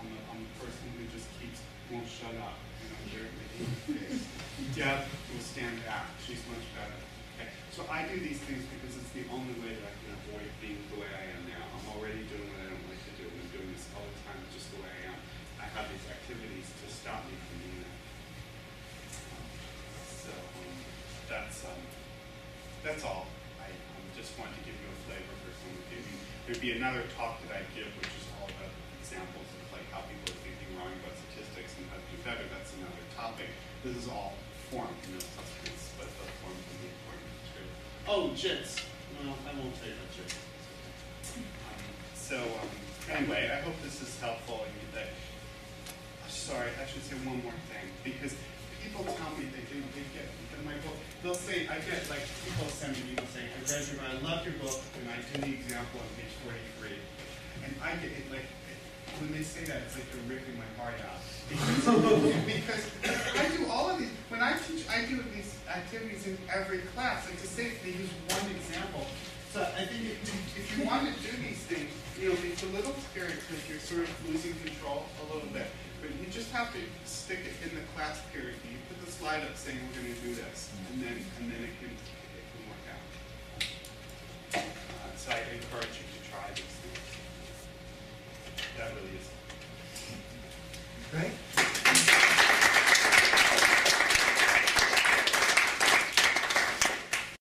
I'm I'm a person who just keeps won't shut up. and know, very face. Deb will stand back. She's much better. Okay. So I do these things because it's the only way that I can avoid being the way I am now. I'm already doing what I don't like to do, and I'm doing this all the time, just the way I am. I have these activities to stop me from doing that. So um, that's um, that's all. I just wanted to give you a flavor for some of you. There'd be another talk that I give, which is all about examples how people are thinking wrong about statistics and how to do better. That's another topic. This is all form, you know, but the form important. Oh, JITs. Well, I won't tell you about JITs. Um, so um, anyway, I hope this is helpful. And that, sorry, I should say one more thing because people tell me they do they get in my book. They'll say I get like people send me emails saying I read your I love your book and I do the example on page forty three, and I get it like when they say that it's like they're ripping my heart out because, *laughs* because I do all of these when I teach I do these activities in every class. Like to say they use one example. So I think if you, if you want to do these things, you know, it's a little scary because you're sort of losing control a little bit. But you just have to stick it in the class period. You put the slide up saying we're going to do this, and then and then it can it can work out. Uh, so I encourage you to try these things. That really is. Great.